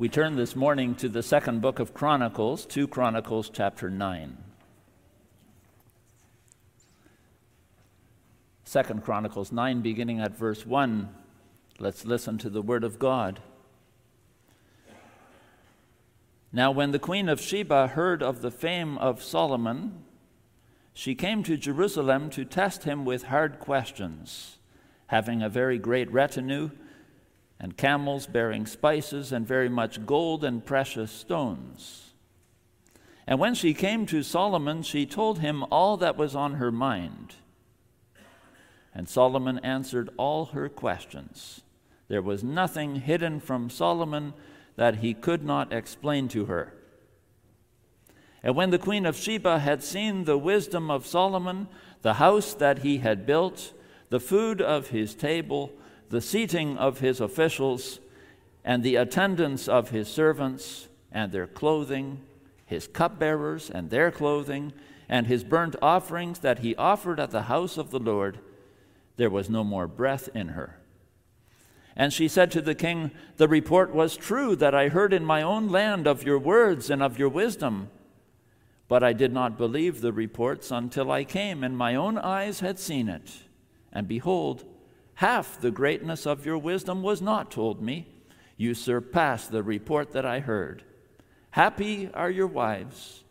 We turn this morning to the second book of Chronicles, 2 Chronicles chapter 9. Second Chronicles 9, beginning at verse 1. Let's listen to the word of God. Now, when the queen of Sheba heard of the fame of Solomon, she came to Jerusalem to test him with hard questions, having a very great retinue and camels bearing spices, and very much gold and precious stones. And when she came to Solomon, she told him all that was on her mind. And Solomon answered all her questions. There was nothing hidden from Solomon that he could not explain to her. And when the queen of Sheba had seen the wisdom of Solomon, the house that he had built, the food of his table, the seating of his officials, and the attendance of his servants, and their clothing, his cupbearers and their clothing, and his burnt offerings that he offered at the house of the Lord, there was no more breath in her. And she said to the king, The report was true that I heard in my own land of your words and of your wisdom. But I did not believe the reports until I came, and my own eyes had seen it. And behold, Half the greatness of your wisdom was not told me. You surpass the report that I heard. Happy are your wives.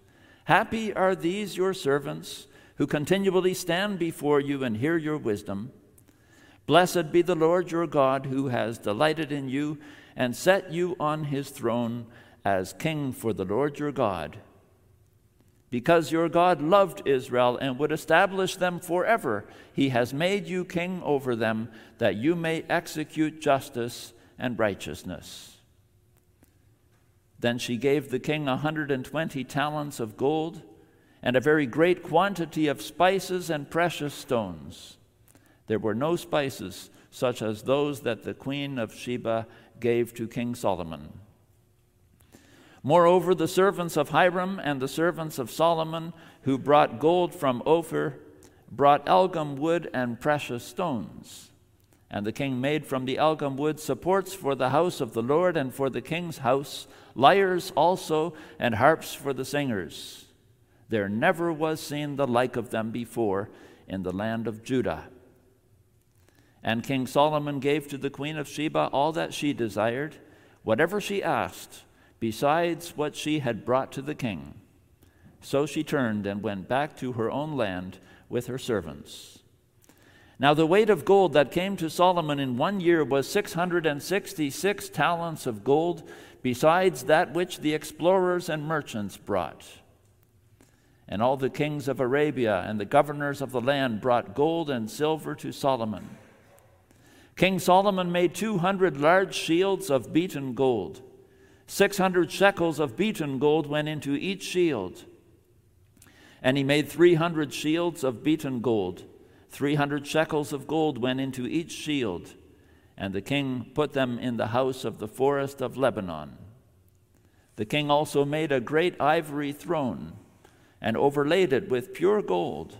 Happy are these your servants who continually stand before you and hear your wisdom. Blessed be the Lord your God who has delighted in you and set you on his throne as king for the Lord your God because your God loved Israel and would establish them forever, he has made you king over them, that you may execute justice and righteousness. Then she gave the king a hundred and twenty talents of gold and a very great quantity of spices and precious stones. There were no spices such as those that the queen of Sheba gave to King Solomon. Moreover, the servants of Hiram and the servants of Solomon, who brought gold from Ophir, brought algum wood and precious stones. And the king made from the algum wood supports for the house of the Lord and for the king's house, lyres also, and harps for the singers. There never was seen the like of them before in the land of Judah. And King Solomon gave to the queen of Sheba all that she desired, whatever she asked besides what she had brought to the king. So she turned and went back to her own land with her servants. Now, the weight of gold that came to Solomon in one year was 666 talents of gold, besides that which the explorers and merchants brought. And all the kings of Arabia and the governors of the land brought gold and silver to Solomon. King Solomon made 200 large shields of beaten gold. 600 shekels of beaten gold went into each shield. And he made 300 shields of beaten gold. 300 shekels of gold went into each shield. And the king put them in the house of the forest of Lebanon. The king also made a great ivory throne and overlaid it with pure gold.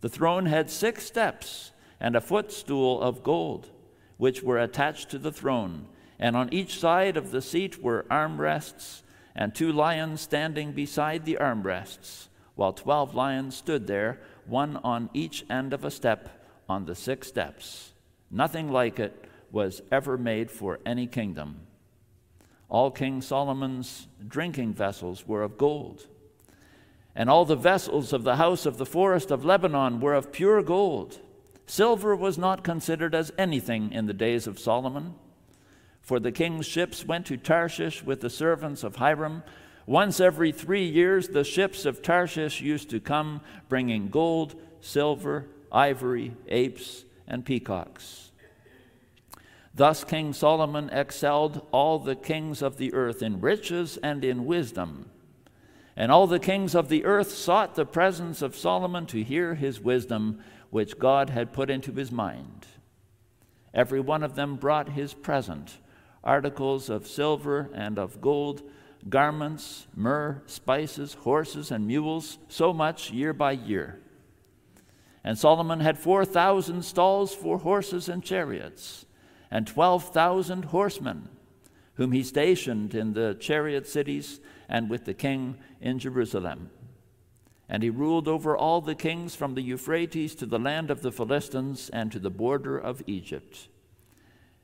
The throne had six steps and a footstool of gold, which were attached to the throne and on each side of the seat were armrests, and two lions standing beside the armrests, while twelve lions stood there, one on each end of a step on the six steps. Nothing like it was ever made for any kingdom. All King Solomon's drinking vessels were of gold, and all the vessels of the house of the forest of Lebanon were of pure gold. Silver was not considered as anything in the days of Solomon. For the king's ships went to Tarshish with the servants of Hiram. Once every three years, the ships of Tarshish used to come, bringing gold, silver, ivory, apes, and peacocks. Thus King Solomon excelled all the kings of the earth in riches and in wisdom. And all the kings of the earth sought the presence of Solomon to hear his wisdom, which God had put into his mind. Every one of them brought his present articles of silver and of gold, garments, myrrh, spices, horses, and mules, so much year by year. And Solomon had 4,000 stalls for horses and chariots, and 12,000 horsemen, whom he stationed in the chariot cities and with the king in Jerusalem. And he ruled over all the kings from the Euphrates to the land of the Philistines and to the border of Egypt.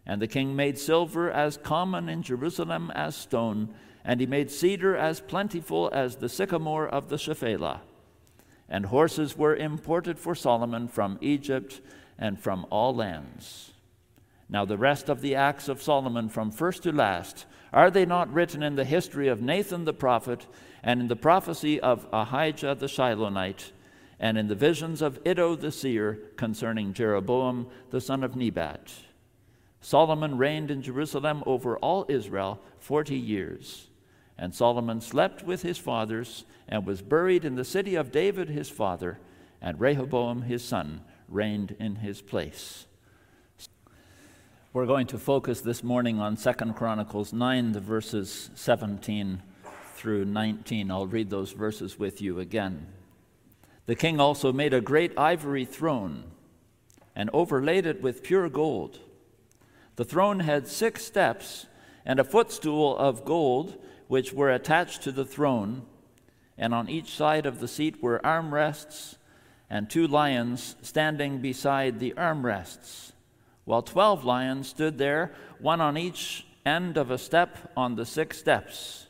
And the king made silver as common in Jerusalem as stone, and he made cedar as plentiful as the sycamore of the Shephelah. And horses were imported for Solomon from Egypt and from all lands. Now, the rest of the acts of Solomon from first to last, are they not written in the history of Nathan the prophet, and in the prophecy of Ahijah the Shilonite, and in the visions of Iddo the seer concerning Jeroboam the son of Nebat? Solomon reigned in Jerusalem over all Israel forty years. And Solomon slept with his fathers and was buried in the city of David his father, and Rehoboam his son reigned in his place. We're going to focus this morning on 2 Chronicles 9, the verses 17 through 19. I'll read those verses with you again. The king also made a great ivory throne and overlaid it with pure gold. The throne had six steps and a footstool of gold, which were attached to the throne, and on each side of the seat were armrests and two lions standing beside the armrests, while twelve lions stood there, one on each end of a step on the six steps.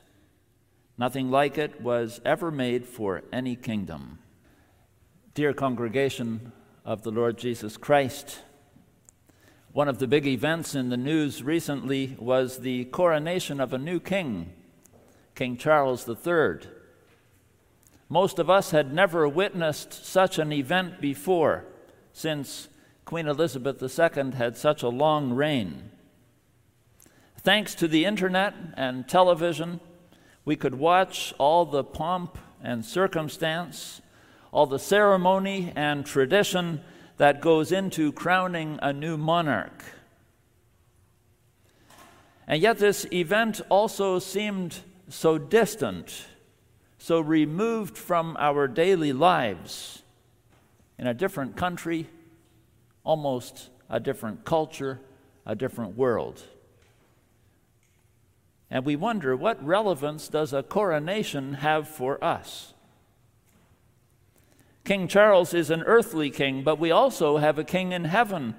Nothing like it was ever made for any kingdom. Dear congregation of the Lord Jesus Christ, one of the big events in the news recently was the coronation of a new king, King Charles III. Most of us had never witnessed such an event before, since Queen Elizabeth II had such a long reign. Thanks to the internet and television, we could watch all the pomp and circumstance, all the ceremony and tradition that goes into crowning a new monarch. And yet, this event also seemed so distant, so removed from our daily lives, in a different country, almost a different culture, a different world. And we wonder what relevance does a coronation have for us? King Charles is an earthly king, but we also have a king in heaven,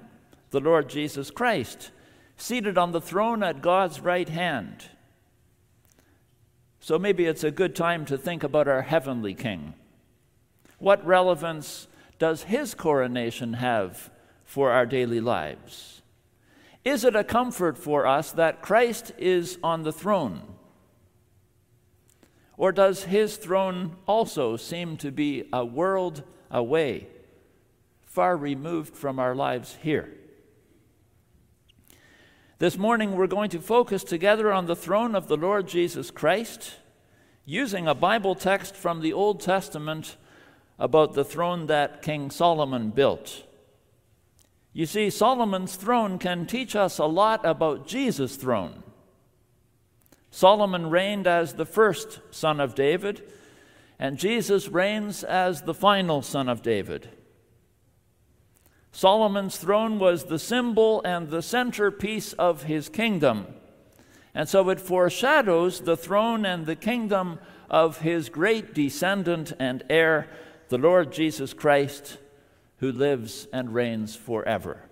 the Lord Jesus Christ, seated on the throne at God's right hand. So maybe it's a good time to think about our heavenly king. What relevance does his coronation have for our daily lives? Is it a comfort for us that Christ is on the throne? Or does his throne also seem to be a world away, far removed from our lives here? This morning, we're going to focus together on the throne of the Lord Jesus Christ, using a Bible text from the Old Testament about the throne that King Solomon built. You see, Solomon's throne can teach us a lot about Jesus' throne. Solomon reigned as the first son of David, and Jesus reigns as the final son of David. Solomon's throne was the symbol and the centerpiece of his kingdom. And so it foreshadows the throne and the kingdom of his great descendant and heir, the Lord Jesus Christ, who lives and reigns forever.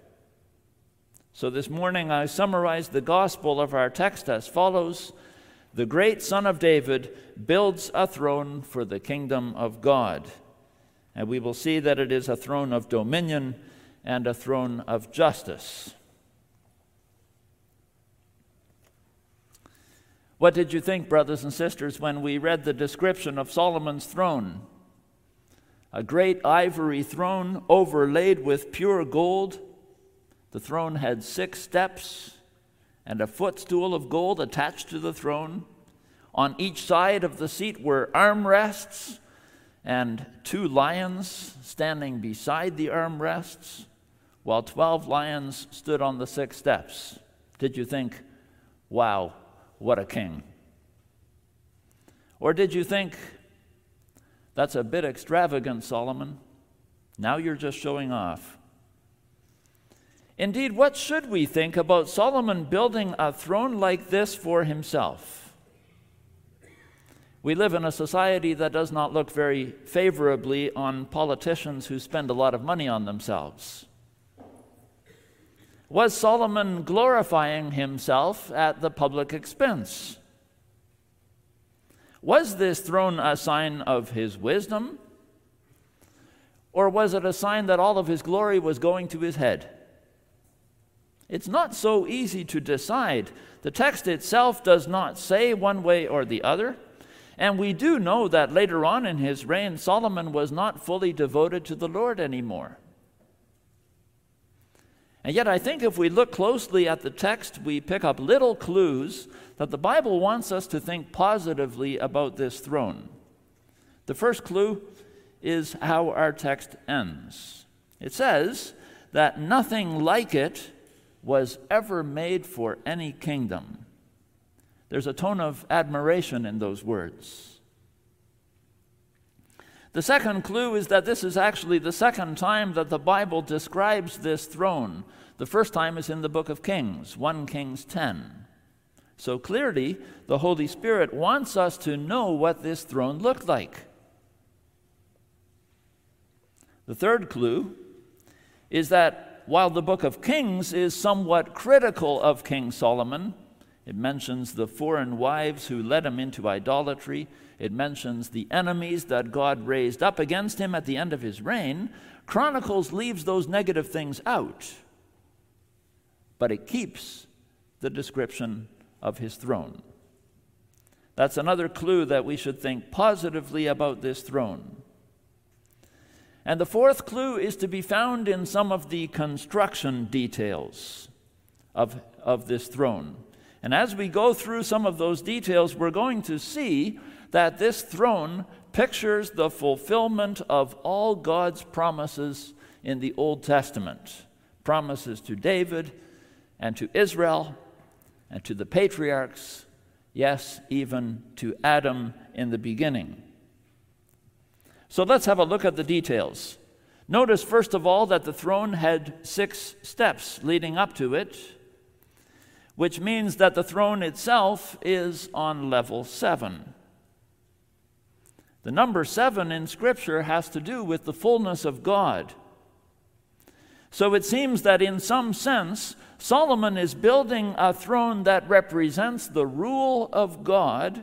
So this morning I summarize the gospel of our text as follows the great Son of David builds a throne for the kingdom of God. And we will see that it is a throne of dominion and a throne of justice. What did you think, brothers and sisters, when we read the description of Solomon's throne? A great ivory throne overlaid with pure gold. The throne had six steps and a footstool of gold attached to the throne. On each side of the seat were armrests and two lions standing beside the armrests, while 12 lions stood on the six steps. Did you think, wow, what a king? Or did you think, that's a bit extravagant, Solomon? Now you're just showing off. Indeed, what should we think about Solomon building a throne like this for himself? We live in a society that does not look very favorably on politicians who spend a lot of money on themselves. Was Solomon glorifying himself at the public expense? Was this throne a sign of his wisdom? Or was it a sign that all of his glory was going to his head? It's not so easy to decide. The text itself does not say one way or the other. And we do know that later on in his reign, Solomon was not fully devoted to the Lord anymore. And yet, I think if we look closely at the text, we pick up little clues that the Bible wants us to think positively about this throne. The first clue is how our text ends. It says that nothing like it was ever made for any kingdom. There's a tone of admiration in those words. The second clue is that this is actually the second time that the Bible describes this throne. The first time is in the book of Kings, 1 Kings 10. So clearly, the Holy Spirit wants us to know what this throne looked like. The third clue is that while the book of Kings is somewhat critical of King Solomon, it mentions the foreign wives who led him into idolatry. It mentions the enemies that God raised up against him at the end of his reign. Chronicles leaves those negative things out, but it keeps the description of his throne. That's another clue that we should think positively about this throne. And the fourth clue is to be found in some of the construction details of, of this throne. And as we go through some of those details, we're going to see that this throne pictures the fulfillment of all God's promises in the Old Testament promises to David and to Israel and to the patriarchs, yes, even to Adam in the beginning. So let's have a look at the details. Notice, first of all, that the throne had six steps leading up to it, which means that the throne itself is on level seven. The number seven in Scripture has to do with the fullness of God. So it seems that in some sense, Solomon is building a throne that represents the rule of God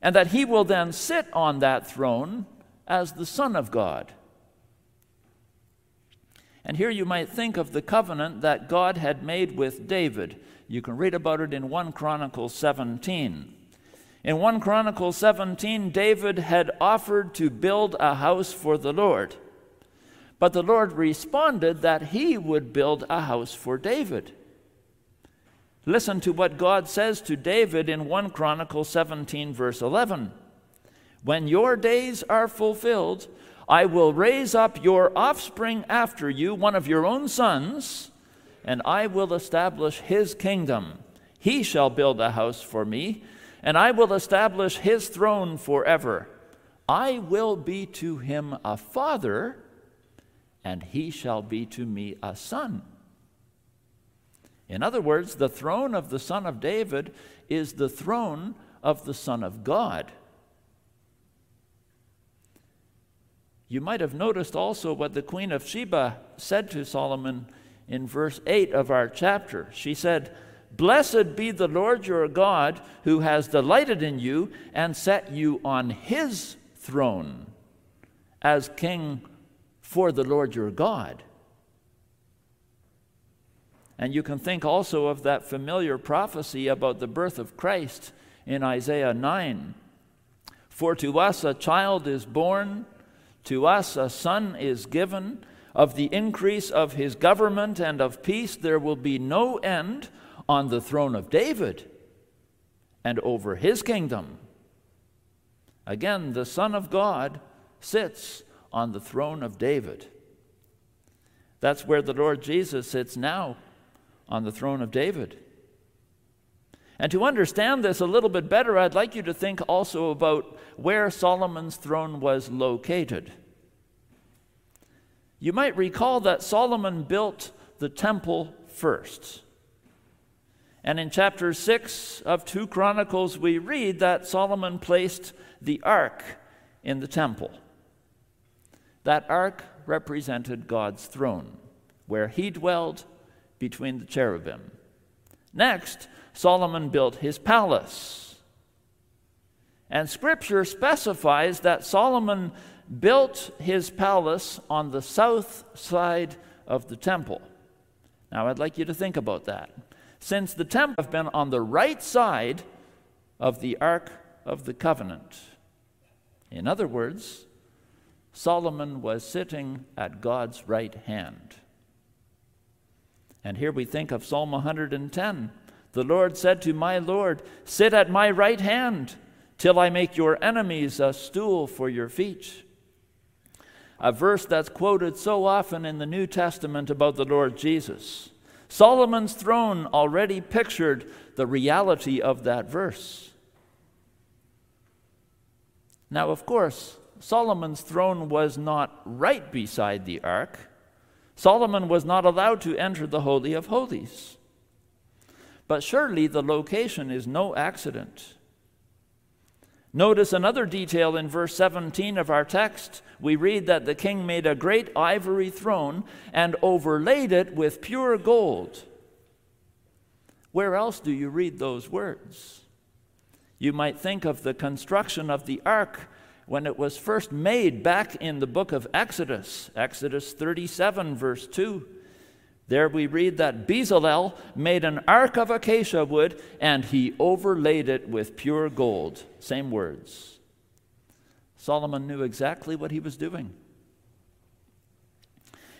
and that he will then sit on that throne as the Son of God. And here you might think of the covenant that God had made with David. You can read about it in 1 Chronicles 17. In 1 Chronicles 17, David had offered to build a house for the Lord. But the Lord responded that he would build a house for David. Listen to what God says to David in 1 Chronicles 17, verse 11. When your days are fulfilled, I will raise up your offspring after you, one of your own sons, and I will establish his kingdom. He shall build a house for me, and I will establish his throne forever. I will be to him a father, and he shall be to me a son. In other words, the throne of the Son of David is the throne of the Son of God. You might have noticed also what the Queen of Sheba said to Solomon in verse 8 of our chapter. She said, Blessed be the Lord your God, who has delighted in you and set you on his throne as king for the Lord your God. And you can think also of that familiar prophecy about the birth of Christ in Isaiah 9. For to us a child is born, to us a son is given. Of the increase of his government and of peace there will be no end on the throne of David and over his kingdom. Again, the Son of God sits on the throne of David. That's where the Lord Jesus sits now on the throne of David. And to understand this a little bit better, I'd like you to think also about where Solomon's throne was located. You might recall that Solomon built the temple first. And in chapter 6 of 2 Chronicles, we read that Solomon placed the ark in the temple. That ark represented God's throne, where he dwelled between the cherubim. Next, Solomon built his palace. And scripture specifies that Solomon built his palace on the south side of the temple. Now, I'd like you to think about that. Since the temple have been on the right side of the Ark of the Covenant. In other words, Solomon was sitting at God's right hand. And here we think of Psalm 110. The Lord said to my Lord, Sit at my right hand till I make your enemies a stool for your feet. A verse that's quoted so often in the New Testament about the Lord Jesus. Solomon's throne already pictured the reality of that verse. Now, of course, Solomon's throne was not right beside the ark. Solomon was not allowed to enter the Holy of Holies. But surely the location is no accident. Notice another detail in verse 17 of our text. We read that the king made a great ivory throne and overlaid it with pure gold. Where else do you read those words? You might think of the construction of the ark when it was first made back in the book of Exodus, Exodus 37, verse 2. There we read that Bezalel made an ark of acacia wood and he overlaid it with pure gold. Same words. Solomon knew exactly what he was doing.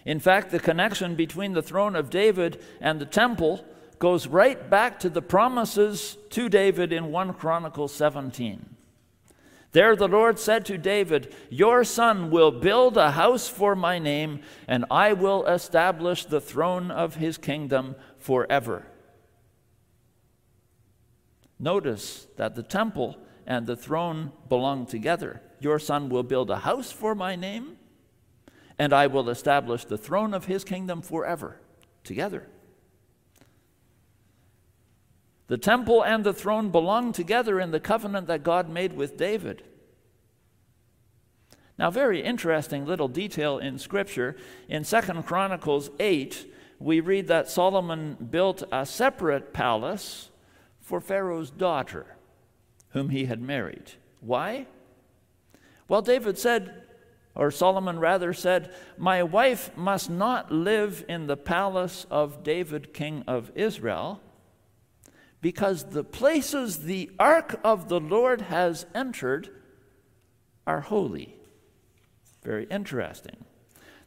In fact, the connection between the throne of David and the temple goes right back to the promises to David in 1 Chronicles 17. There the Lord said to David, Your son will build a house for my name, and I will establish the throne of his kingdom forever. Notice that the temple and the throne belong together. Your son will build a house for my name, and I will establish the throne of his kingdom forever. Together. The temple and the throne belong together in the covenant that God made with David. Now, very interesting little detail in Scripture. In Second Chronicles 8, we read that Solomon built a separate palace for Pharaoh's daughter, whom he had married. Why? Well, David said, or Solomon rather said, My wife must not live in the palace of David, king of Israel because the places the ark of the Lord has entered are holy. Very interesting.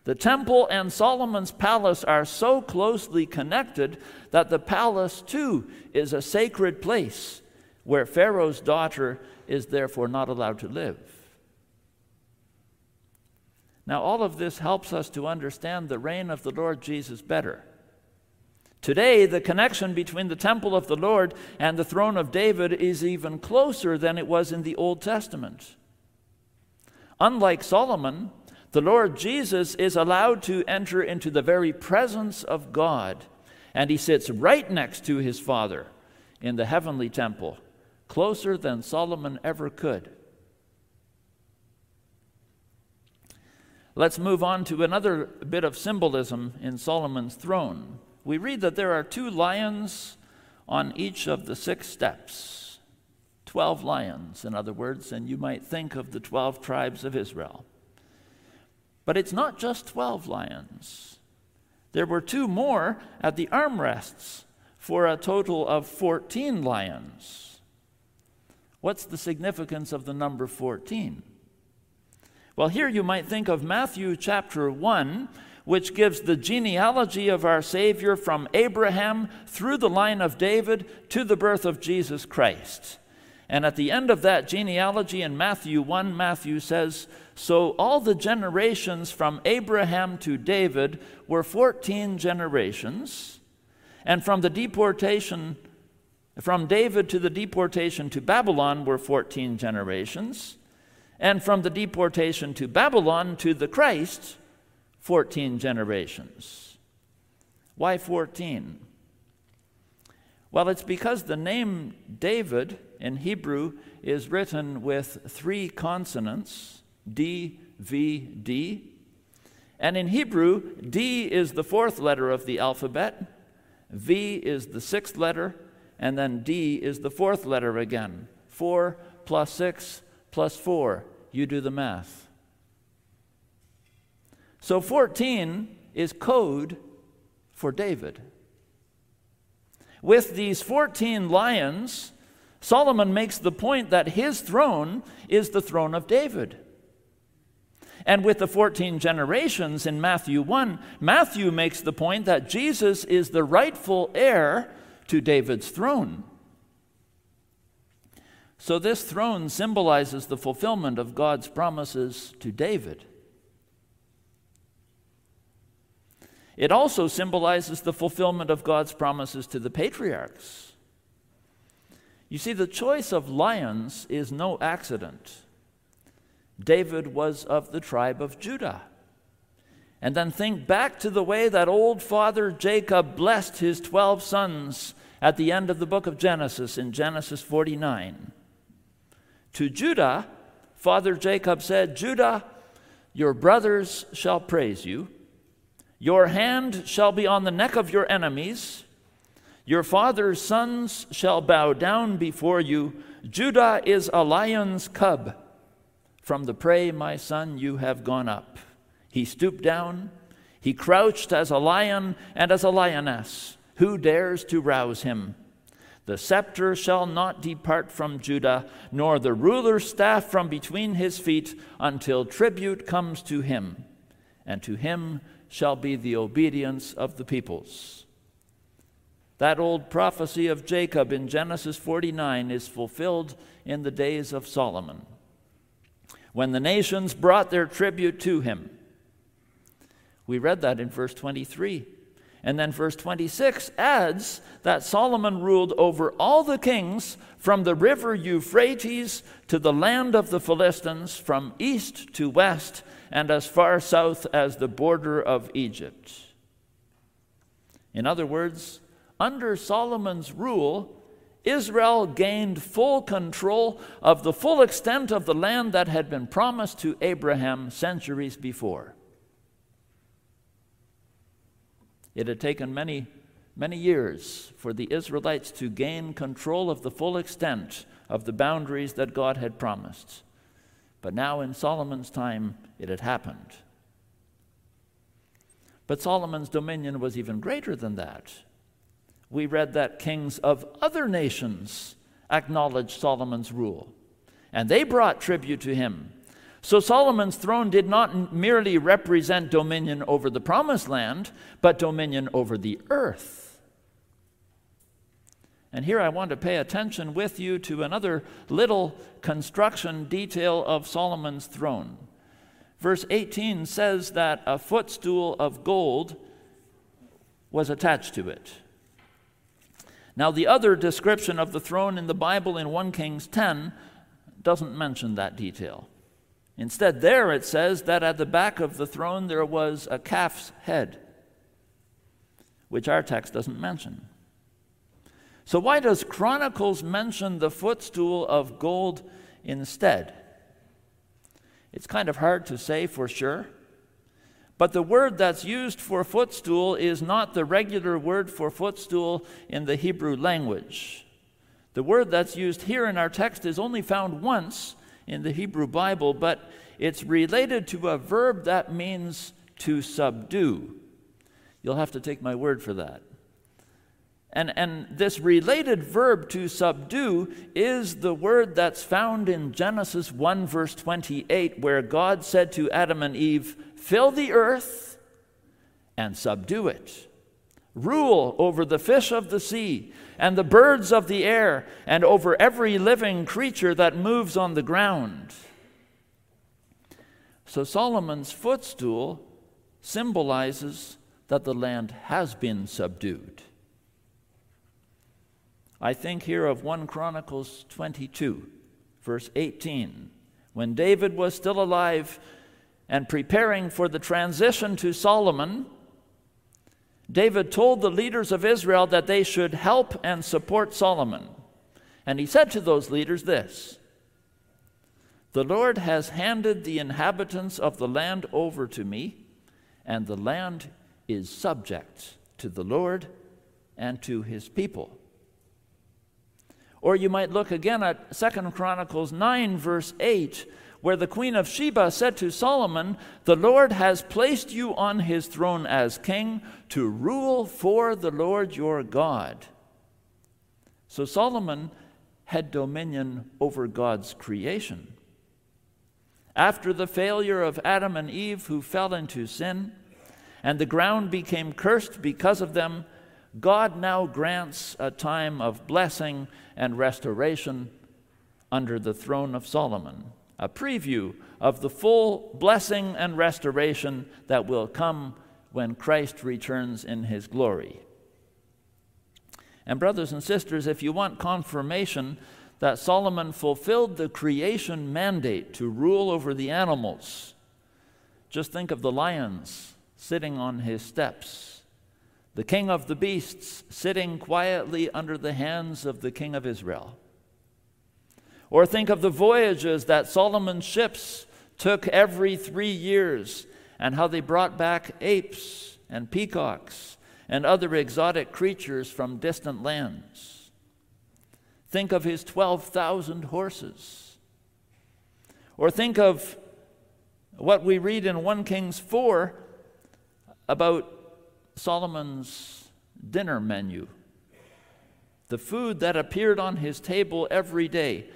The temple and Solomon's palace are so closely connected that the palace too is a sacred place where Pharaoh's daughter is therefore not allowed to live. Now, all of this helps us to understand the reign of the Lord Jesus better. Today, the connection between the temple of the Lord and the throne of David is even closer than it was in the Old Testament. Unlike Solomon, the Lord Jesus is allowed to enter into the very presence of God, and he sits right next to his Father in the heavenly temple, closer than Solomon ever could. Let's move on to another bit of symbolism in Solomon's throne we read that there are two lions on each of the six steps. Twelve lions, in other words, and you might think of the twelve tribes of Israel. But it's not just 12 lions. There were two more at the armrests for a total of 14 lions. What's the significance of the number 14? Well, here you might think of Matthew chapter 1, which gives the genealogy of our Savior from Abraham through the line of David to the birth of Jesus Christ. And at the end of that genealogy in Matthew 1, Matthew says, So all the generations from Abraham to David were 14 generations, and from the deportation, from David to the deportation to Babylon were 14 generations, and from the deportation to Babylon to the Christ 14 generations. Why 14? Well, it's because the name David in Hebrew is written with three consonants D, V, D. And in Hebrew, D is the fourth letter of the alphabet, V is the sixth letter, and then D is the fourth letter again. 4 plus 6 plus 4. You do the math. So 14 is code for David. With these 14 lions, Solomon makes the point that his throne is the throne of David. And with the 14 generations in Matthew 1, Matthew makes the point that Jesus is the rightful heir to David's throne. So, this throne symbolizes the fulfillment of God's promises to David. It also symbolizes the fulfillment of God's promises to the patriarchs. You see, the choice of lions is no accident. David was of the tribe of Judah. And then think back to the way that old father Jacob blessed his 12 sons at the end of the book of Genesis in Genesis 49. To Judah, Father Jacob said, Judah, your brothers shall praise you. Your hand shall be on the neck of your enemies. Your father's sons shall bow down before you. Judah is a lion's cub. From the prey, my son, you have gone up. He stooped down. He crouched as a lion and as a lioness. Who dares to rouse him? The scepter shall not depart from Judah, nor the ruler's staff from between his feet, until tribute comes to him, and to him shall be the obedience of the peoples. That old prophecy of Jacob in Genesis 49 is fulfilled in the days of Solomon, when the nations brought their tribute to him. We read that in verse 23. And then verse 26 adds that Solomon ruled over all the kings from the river Euphrates to the land of the Philistines, from east to west, and as far south as the border of Egypt. In other words, under Solomon's rule, Israel gained full control of the full extent of the land that had been promised to Abraham centuries before. It had taken many, many years for the Israelites to gain control of the full extent of the boundaries that God had promised. But now, in Solomon's time, it had happened. But Solomon's dominion was even greater than that. We read that kings of other nations acknowledged Solomon's rule, and they brought tribute to him so Solomon's throne did not merely represent dominion over the promised land, but dominion over the earth. And here I want to pay attention with you to another little construction detail of Solomon's throne. Verse 18 says that a footstool of gold was attached to it. Now, the other description of the throne in the Bible in 1 Kings 10 doesn't mention that detail. Instead, there it says that at the back of the throne there was a calf's head, which our text doesn't mention. So, why does Chronicles mention the footstool of gold instead? It's kind of hard to say for sure. But the word that's used for footstool is not the regular word for footstool in the Hebrew language. The word that's used here in our text is only found once in the Hebrew Bible, but it's related to a verb that means to subdue. You'll have to take my word for that. And, and this related verb to subdue is the word that's found in Genesis 1, verse 28, where God said to Adam and Eve, Fill the earth and subdue it. Rule over the fish of the sea and the birds of the air and over every living creature that moves on the ground. So Solomon's footstool symbolizes that the land has been subdued. I think here of 1 Chronicles 22, verse 18. When David was still alive and preparing for the transition to Solomon, David told the leaders of Israel that they should help and support Solomon. And he said to those leaders this The Lord has handed the inhabitants of the land over to me, and the land is subject to the Lord and to his people. Or you might look again at 2 Chronicles 9, verse 8, where the queen of Sheba said to Solomon, The Lord has placed you on his throne as king to rule for the Lord your God. So Solomon had dominion over God's creation. After the failure of Adam and Eve, who fell into sin, and the ground became cursed because of them, God now grants a time of blessing and restoration under the throne of Solomon, a preview of the full blessing and restoration that will come when Christ returns in his glory. And, brothers and sisters, if you want confirmation that Solomon fulfilled the creation mandate to rule over the animals, just think of the lions sitting on his steps, the king of the beasts sitting quietly under the hands of the king of Israel. Or think of the voyages that Solomon's ships took every three years and how they brought back apes and peacocks and other exotic creatures from distant lands. Think of his 12,000 horses. Or think of what we read in 1 Kings 4 about Solomon's dinner menu. The food that appeared on his table every day.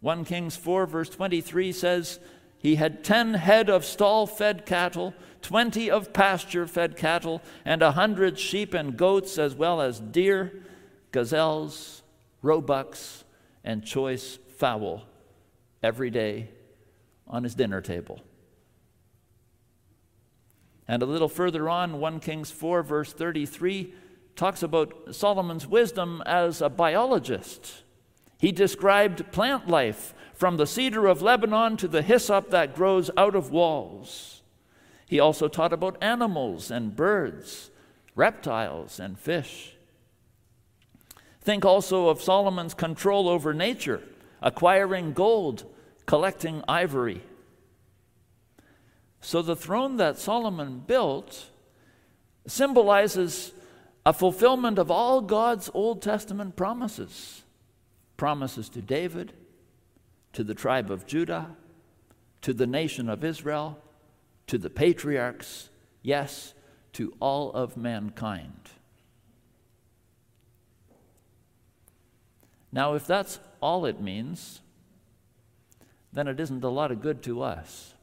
1 Kings 4, verse 23 says, He had ten head of stall fed cattle, twenty of pasture fed cattle, and a hundred sheep and goats, as well as deer, gazelles, roebucks, and choice fowl every day on his dinner table. And a little further on, 1 Kings 4, verse 33, talks about Solomon's wisdom as a biologist. He described plant life from the cedar of Lebanon to the hyssop that grows out of walls. He also taught about animals and birds, reptiles and fish. Think also of Solomon's control over nature, acquiring gold, collecting ivory. So the throne that Solomon built symbolizes a fulfillment of all God's Old Testament promises promises to David, to the tribe of Judah, to the nation of Israel, to the patriarchs, yes, to all of mankind. Now, if that's all it means, then it isn't a lot of good to us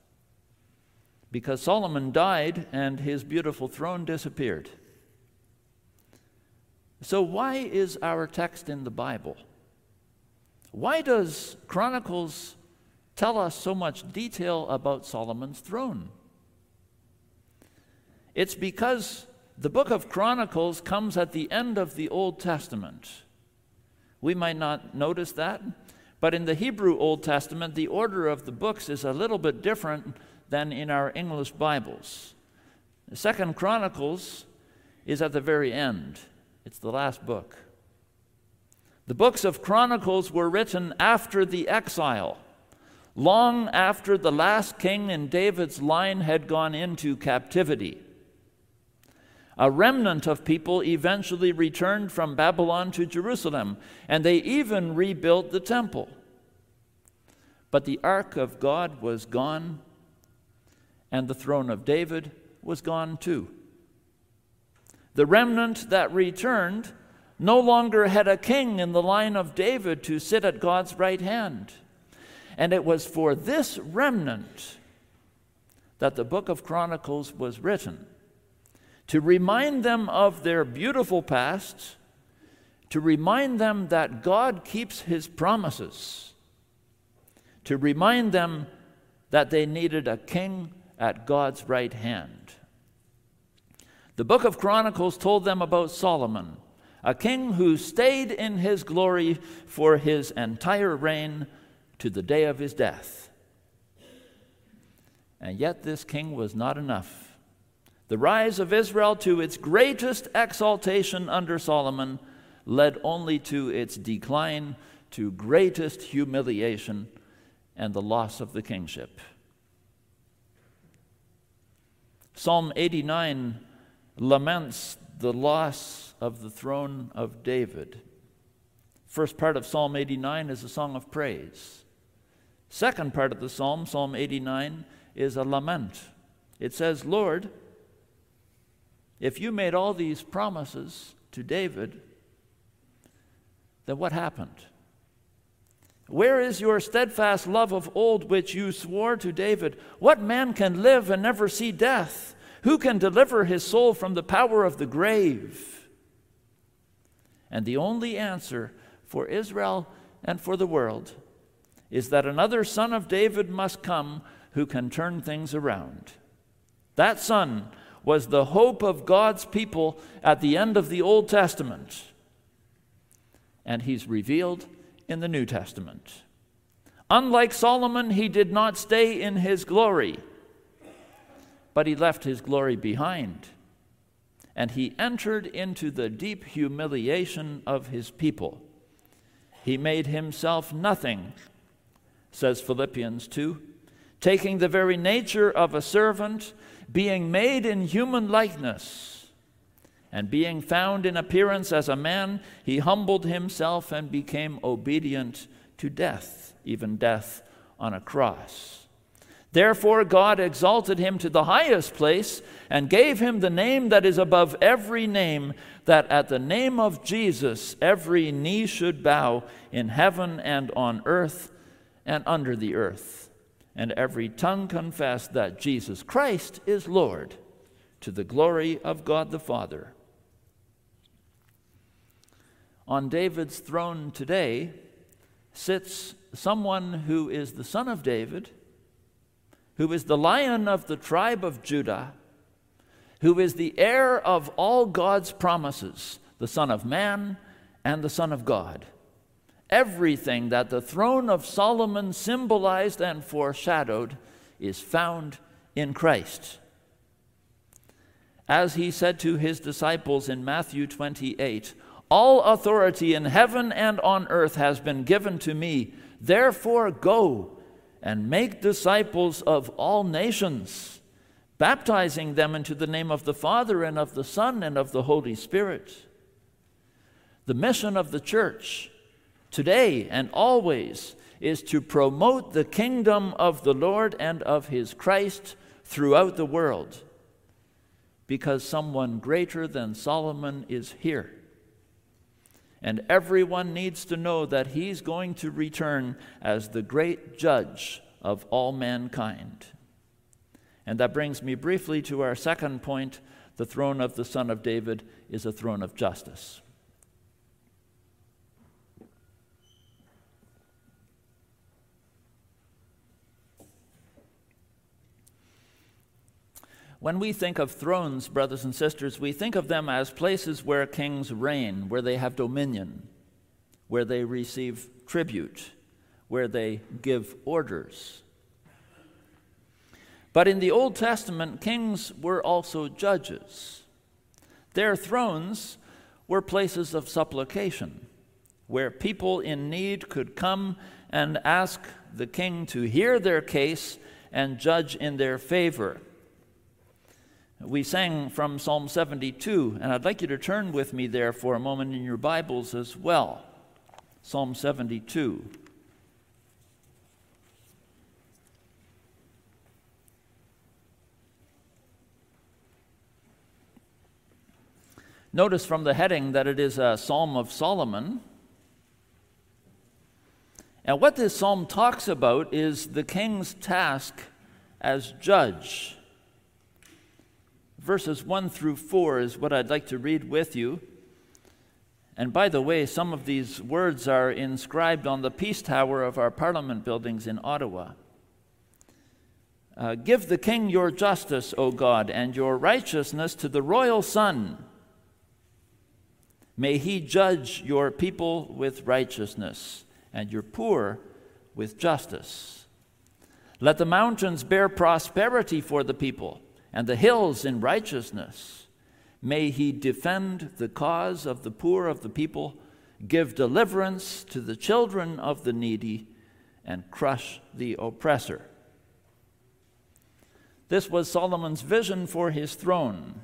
because Solomon died and his beautiful throne disappeared. So, why is our text in the Bible? Why does Chronicles tell us so much detail about Solomon's throne? It's because the book of Chronicles comes at the end of the Old Testament. We might not notice that, but in the Hebrew Old Testament, the order of the books is a little bit different than in our English Bibles. The Second Chronicles is at the very end. It's the last book. The books of Chronicles were written after the exile, long after the last king in David's line had gone into captivity. A remnant of people eventually returned from Babylon to Jerusalem, and they even rebuilt the temple. But the ark of God was gone and the throne of David was gone too. The remnant that returned no longer had a king in the line of David to sit at God's right hand. And it was for this remnant that the book of Chronicles was written to remind them of their beautiful past, to remind them that God keeps his promises, to remind them that they needed a king at God's right hand. The book of Chronicles told them about Solomon, a king who stayed in his glory for his entire reign to the day of his death. And yet, this king was not enough. The rise of Israel to its greatest exaltation under Solomon led only to its decline, to greatest humiliation, and the loss of the kingship. Psalm 89 laments the loss of the throne of David. First part of Psalm 89 is a song of praise. Second part of the psalm, Psalm 89, is a lament. It says, Lord, if you made all these promises to David, then what happened? Where is your steadfast love of old which you swore to David? What man can live and never see death? Who can deliver his soul from the power of the grave? And the only answer for Israel and for the world is that another son of David must come who can turn things around. That son was the hope of God's people at the end of the Old Testament, and he's revealed in the New Testament. Unlike Solomon, he did not stay in his glory, but he left his glory behind. And he entered into the deep humiliation of his people. He made himself nothing, says Philippians 2, taking the very nature of a servant, being made in human likeness and being found in appearance as a man, he humbled himself and became obedient to death, even death on a cross. Therefore, God exalted him to the highest place and gave him the name that is above every name, that at the name of Jesus every knee should bow in heaven and on earth and under the earth, and every tongue confess that Jesus Christ is Lord, to the glory of God the Father. On David's throne today sits someone who is the son of David, who is the lion of the tribe of Judah, who is the heir of all God's promises, the Son of Man and the Son of God. Everything that the throne of Solomon symbolized and foreshadowed is found in Christ. As he said to his disciples in Matthew 28, all authority in heaven and on earth has been given to me. Therefore, go and make disciples of all nations, baptizing them into the name of the Father and of the Son and of the Holy Spirit. The mission of the church today and always is to promote the kingdom of the Lord and of his Christ throughout the world because someone greater than Solomon is here and everyone needs to know that he's going to return as the great judge of all mankind. And that brings me briefly to our second point the throne of the Son of David is a throne of justice. When we think of thrones, brothers and sisters, we think of them as places where kings reign, where they have dominion, where they receive tribute, where they give orders. But in the Old Testament, kings were also judges. Their thrones were places of supplication, where people in need could come and ask the king to hear their case and judge in their favor. We sang from Psalm 72, and I'd like you to turn with me there for a moment in your Bibles as well. Psalm 72. Notice from the heading that it is a Psalm of Solomon. And what this psalm talks about is the king's task as judge verses 1 through 4 is what I'd like to read with you. And by the way, some of these words are inscribed on the Peace Tower of our Parliament buildings in Ottawa. Uh, Give the king your justice, O God, and your righteousness to the royal son. May he judge your people with righteousness and your poor with justice. Let the mountains bear prosperity for the people and the hills in righteousness. May he defend the cause of the poor of the people, give deliverance to the children of the needy, and crush the oppressor. This was Solomon's vision for his throne.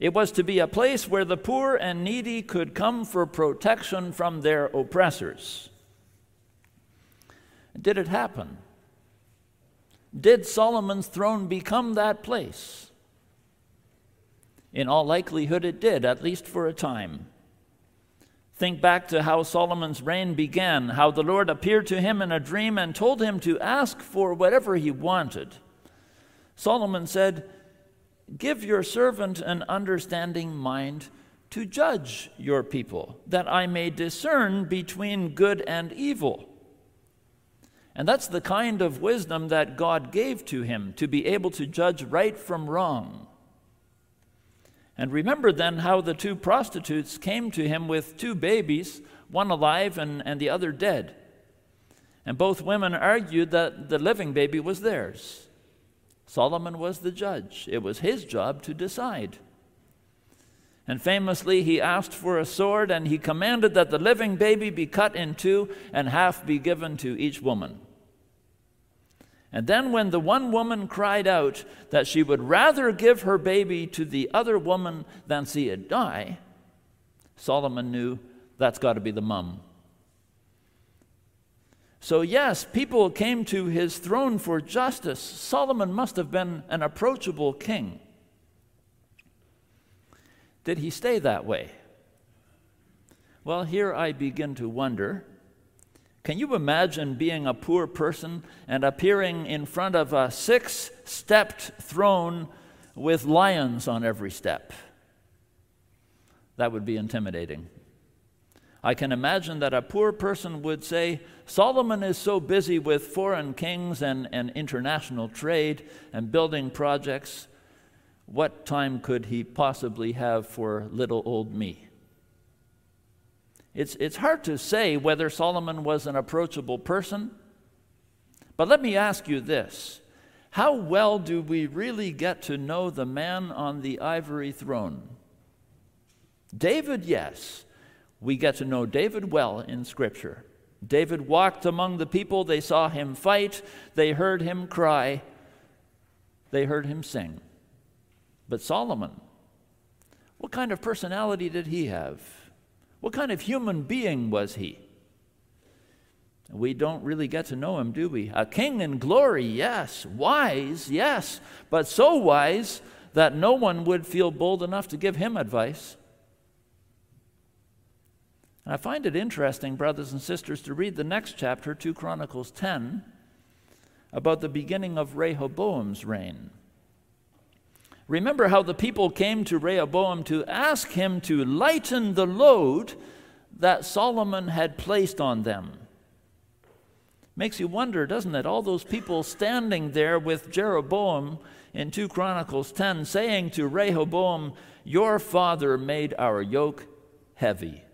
It was to be a place where the poor and needy could come for protection from their oppressors. Did it happen? Did Solomon's throne become that place? In all likelihood, it did, at least for a time. Think back to how Solomon's reign began, how the Lord appeared to him in a dream and told him to ask for whatever he wanted. Solomon said, Give your servant an understanding mind to judge your people, that I may discern between good and evil. And that's the kind of wisdom that God gave to him to be able to judge right from wrong. And remember then how the two prostitutes came to him with two babies, one alive and, and the other dead. And both women argued that the living baby was theirs. Solomon was the judge, it was his job to decide. And famously, he asked for a sword and he commanded that the living baby be cut in two and half be given to each woman. And then, when the one woman cried out that she would rather give her baby to the other woman than see it die, Solomon knew that's got to be the mum. So, yes, people came to his throne for justice. Solomon must have been an approachable king. Did he stay that way? Well, here I begin to wonder. Can you imagine being a poor person and appearing in front of a six stepped throne with lions on every step? That would be intimidating. I can imagine that a poor person would say, Solomon is so busy with foreign kings and, and international trade and building projects what time could he possibly have for little old me? It's, it's hard to say whether Solomon was an approachable person, but let me ask you this How well do we really get to know the man on the ivory throne? David, yes. We get to know David well in Scripture. David walked among the people, they saw him fight, they heard him cry, they heard him sing. But Solomon, what kind of personality did he have? What kind of human being was he? We don't really get to know him, do we? A king in glory, yes. Wise, yes. But so wise that no one would feel bold enough to give him advice. And I find it interesting, brothers and sisters, to read the next chapter, 2 Chronicles 10, about the beginning of Rehoboam's reign. Remember how the people came to Rehoboam to ask him to lighten the load that Solomon had placed on them. Makes you wonder, doesn't it? All those people standing there with Jeroboam in 2 Chronicles 10 saying to Rehoboam, Your father made our yoke heavy.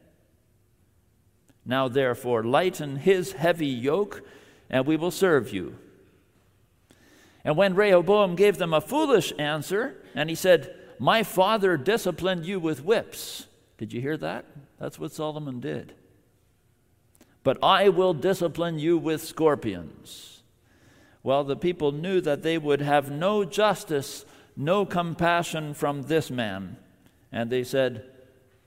Now, therefore, lighten his heavy yoke, and we will serve you. And when Rehoboam gave them a foolish answer, and he said, My father disciplined you with whips. Did you hear that? That's what Solomon did. But I will discipline you with scorpions. Well, the people knew that they would have no justice, no compassion from this man. And they said,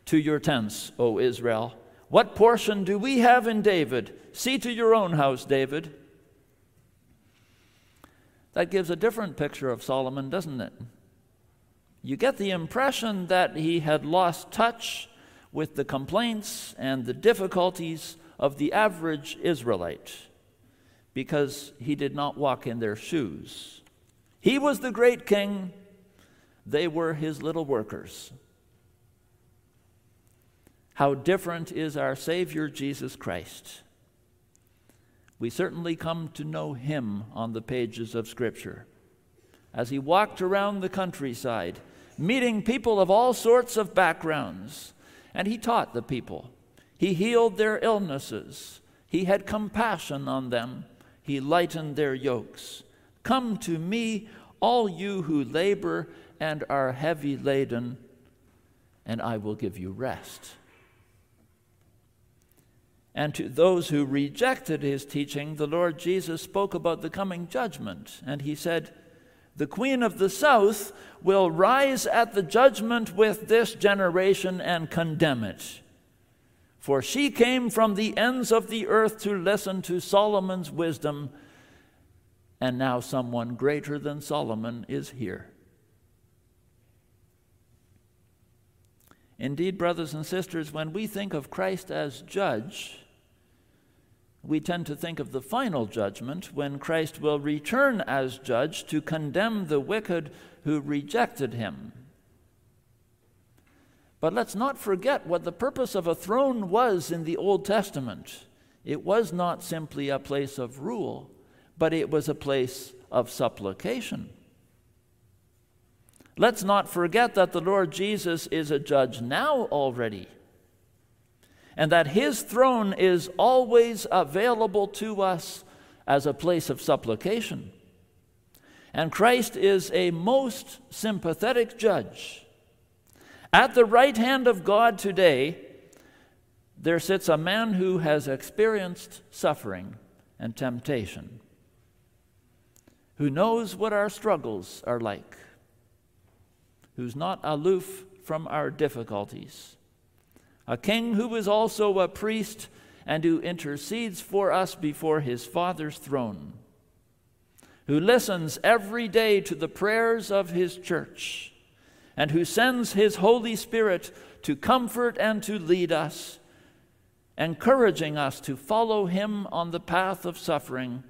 To your tents, O Israel. What portion do we have in David? See to your own house, David. That gives a different picture of Solomon, doesn't it? You get the impression that he had lost touch with the complaints and the difficulties of the average Israelite because he did not walk in their shoes. He was the great king, they were his little workers. How different is our Savior Jesus Christ? We certainly come to know him on the pages of Scripture. As he walked around the countryside, meeting people of all sorts of backgrounds, and he taught the people. He healed their illnesses. He had compassion on them. He lightened their yokes. Come to me, all you who labor and are heavy laden, and I will give you rest. And to those who rejected his teaching, the Lord Jesus spoke about the coming judgment, and he said, The queen of the south will rise at the judgment with this generation and condemn it. For she came from the ends of the earth to listen to Solomon's wisdom, and now someone greater than Solomon is here. Indeed, brothers and sisters, when we think of Christ as judge, we tend to think of the final judgment when Christ will return as judge to condemn the wicked who rejected him. But let's not forget what the purpose of a throne was in the Old Testament. It was not simply a place of rule, but it was a place of supplication. Let's not forget that the Lord Jesus is a judge now already, and that his throne is always available to us as a place of supplication. And Christ is a most sympathetic judge at the right hand of God today, there sits a man who has experienced suffering and temptation, who knows what our struggles are like, who's not aloof from our difficulties, a king who is also a priest and who intercedes for us before his Father's throne, who listens every day to the prayers of his church and who sends his Holy Spirit to comfort and to lead us, encouraging us to follow him on the path of suffering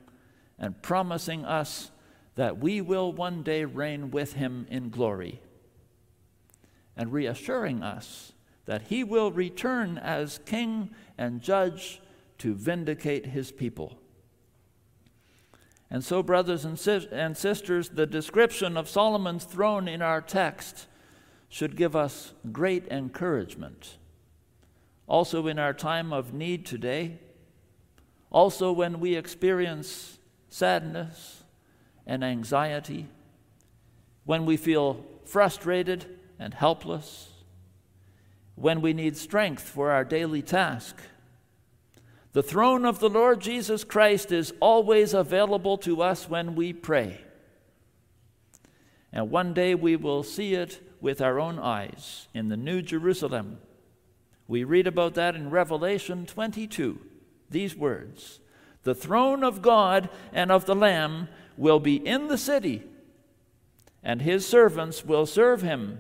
and promising us that we will one day reign with him in glory, and reassuring us that he will return as king and judge to vindicate his people. And so, brothers and, and sisters, the description of Solomon's throne in our text should give us great encouragement. Also, in our time of need today, also when we experience sadness and anxiety, when we feel frustrated and helpless, when we need strength for our daily task. The throne of the Lord Jesus Christ is always available to us when we pray. And one day we will see it with our own eyes in the New Jerusalem. We read about that in Revelation 22. These words The throne of God and of the Lamb will be in the city, and his servants will serve him.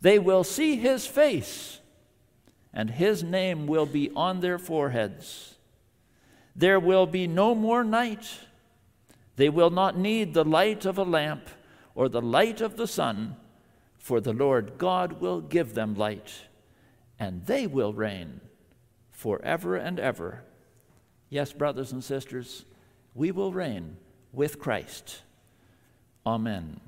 They will see his face, and his name will be on their foreheads. There will be no more night. They will not need the light of a lamp or the light of the sun for the Lord God will give them light, and they will reign forever and ever. Yes, brothers and sisters, we will reign with Christ. Amen.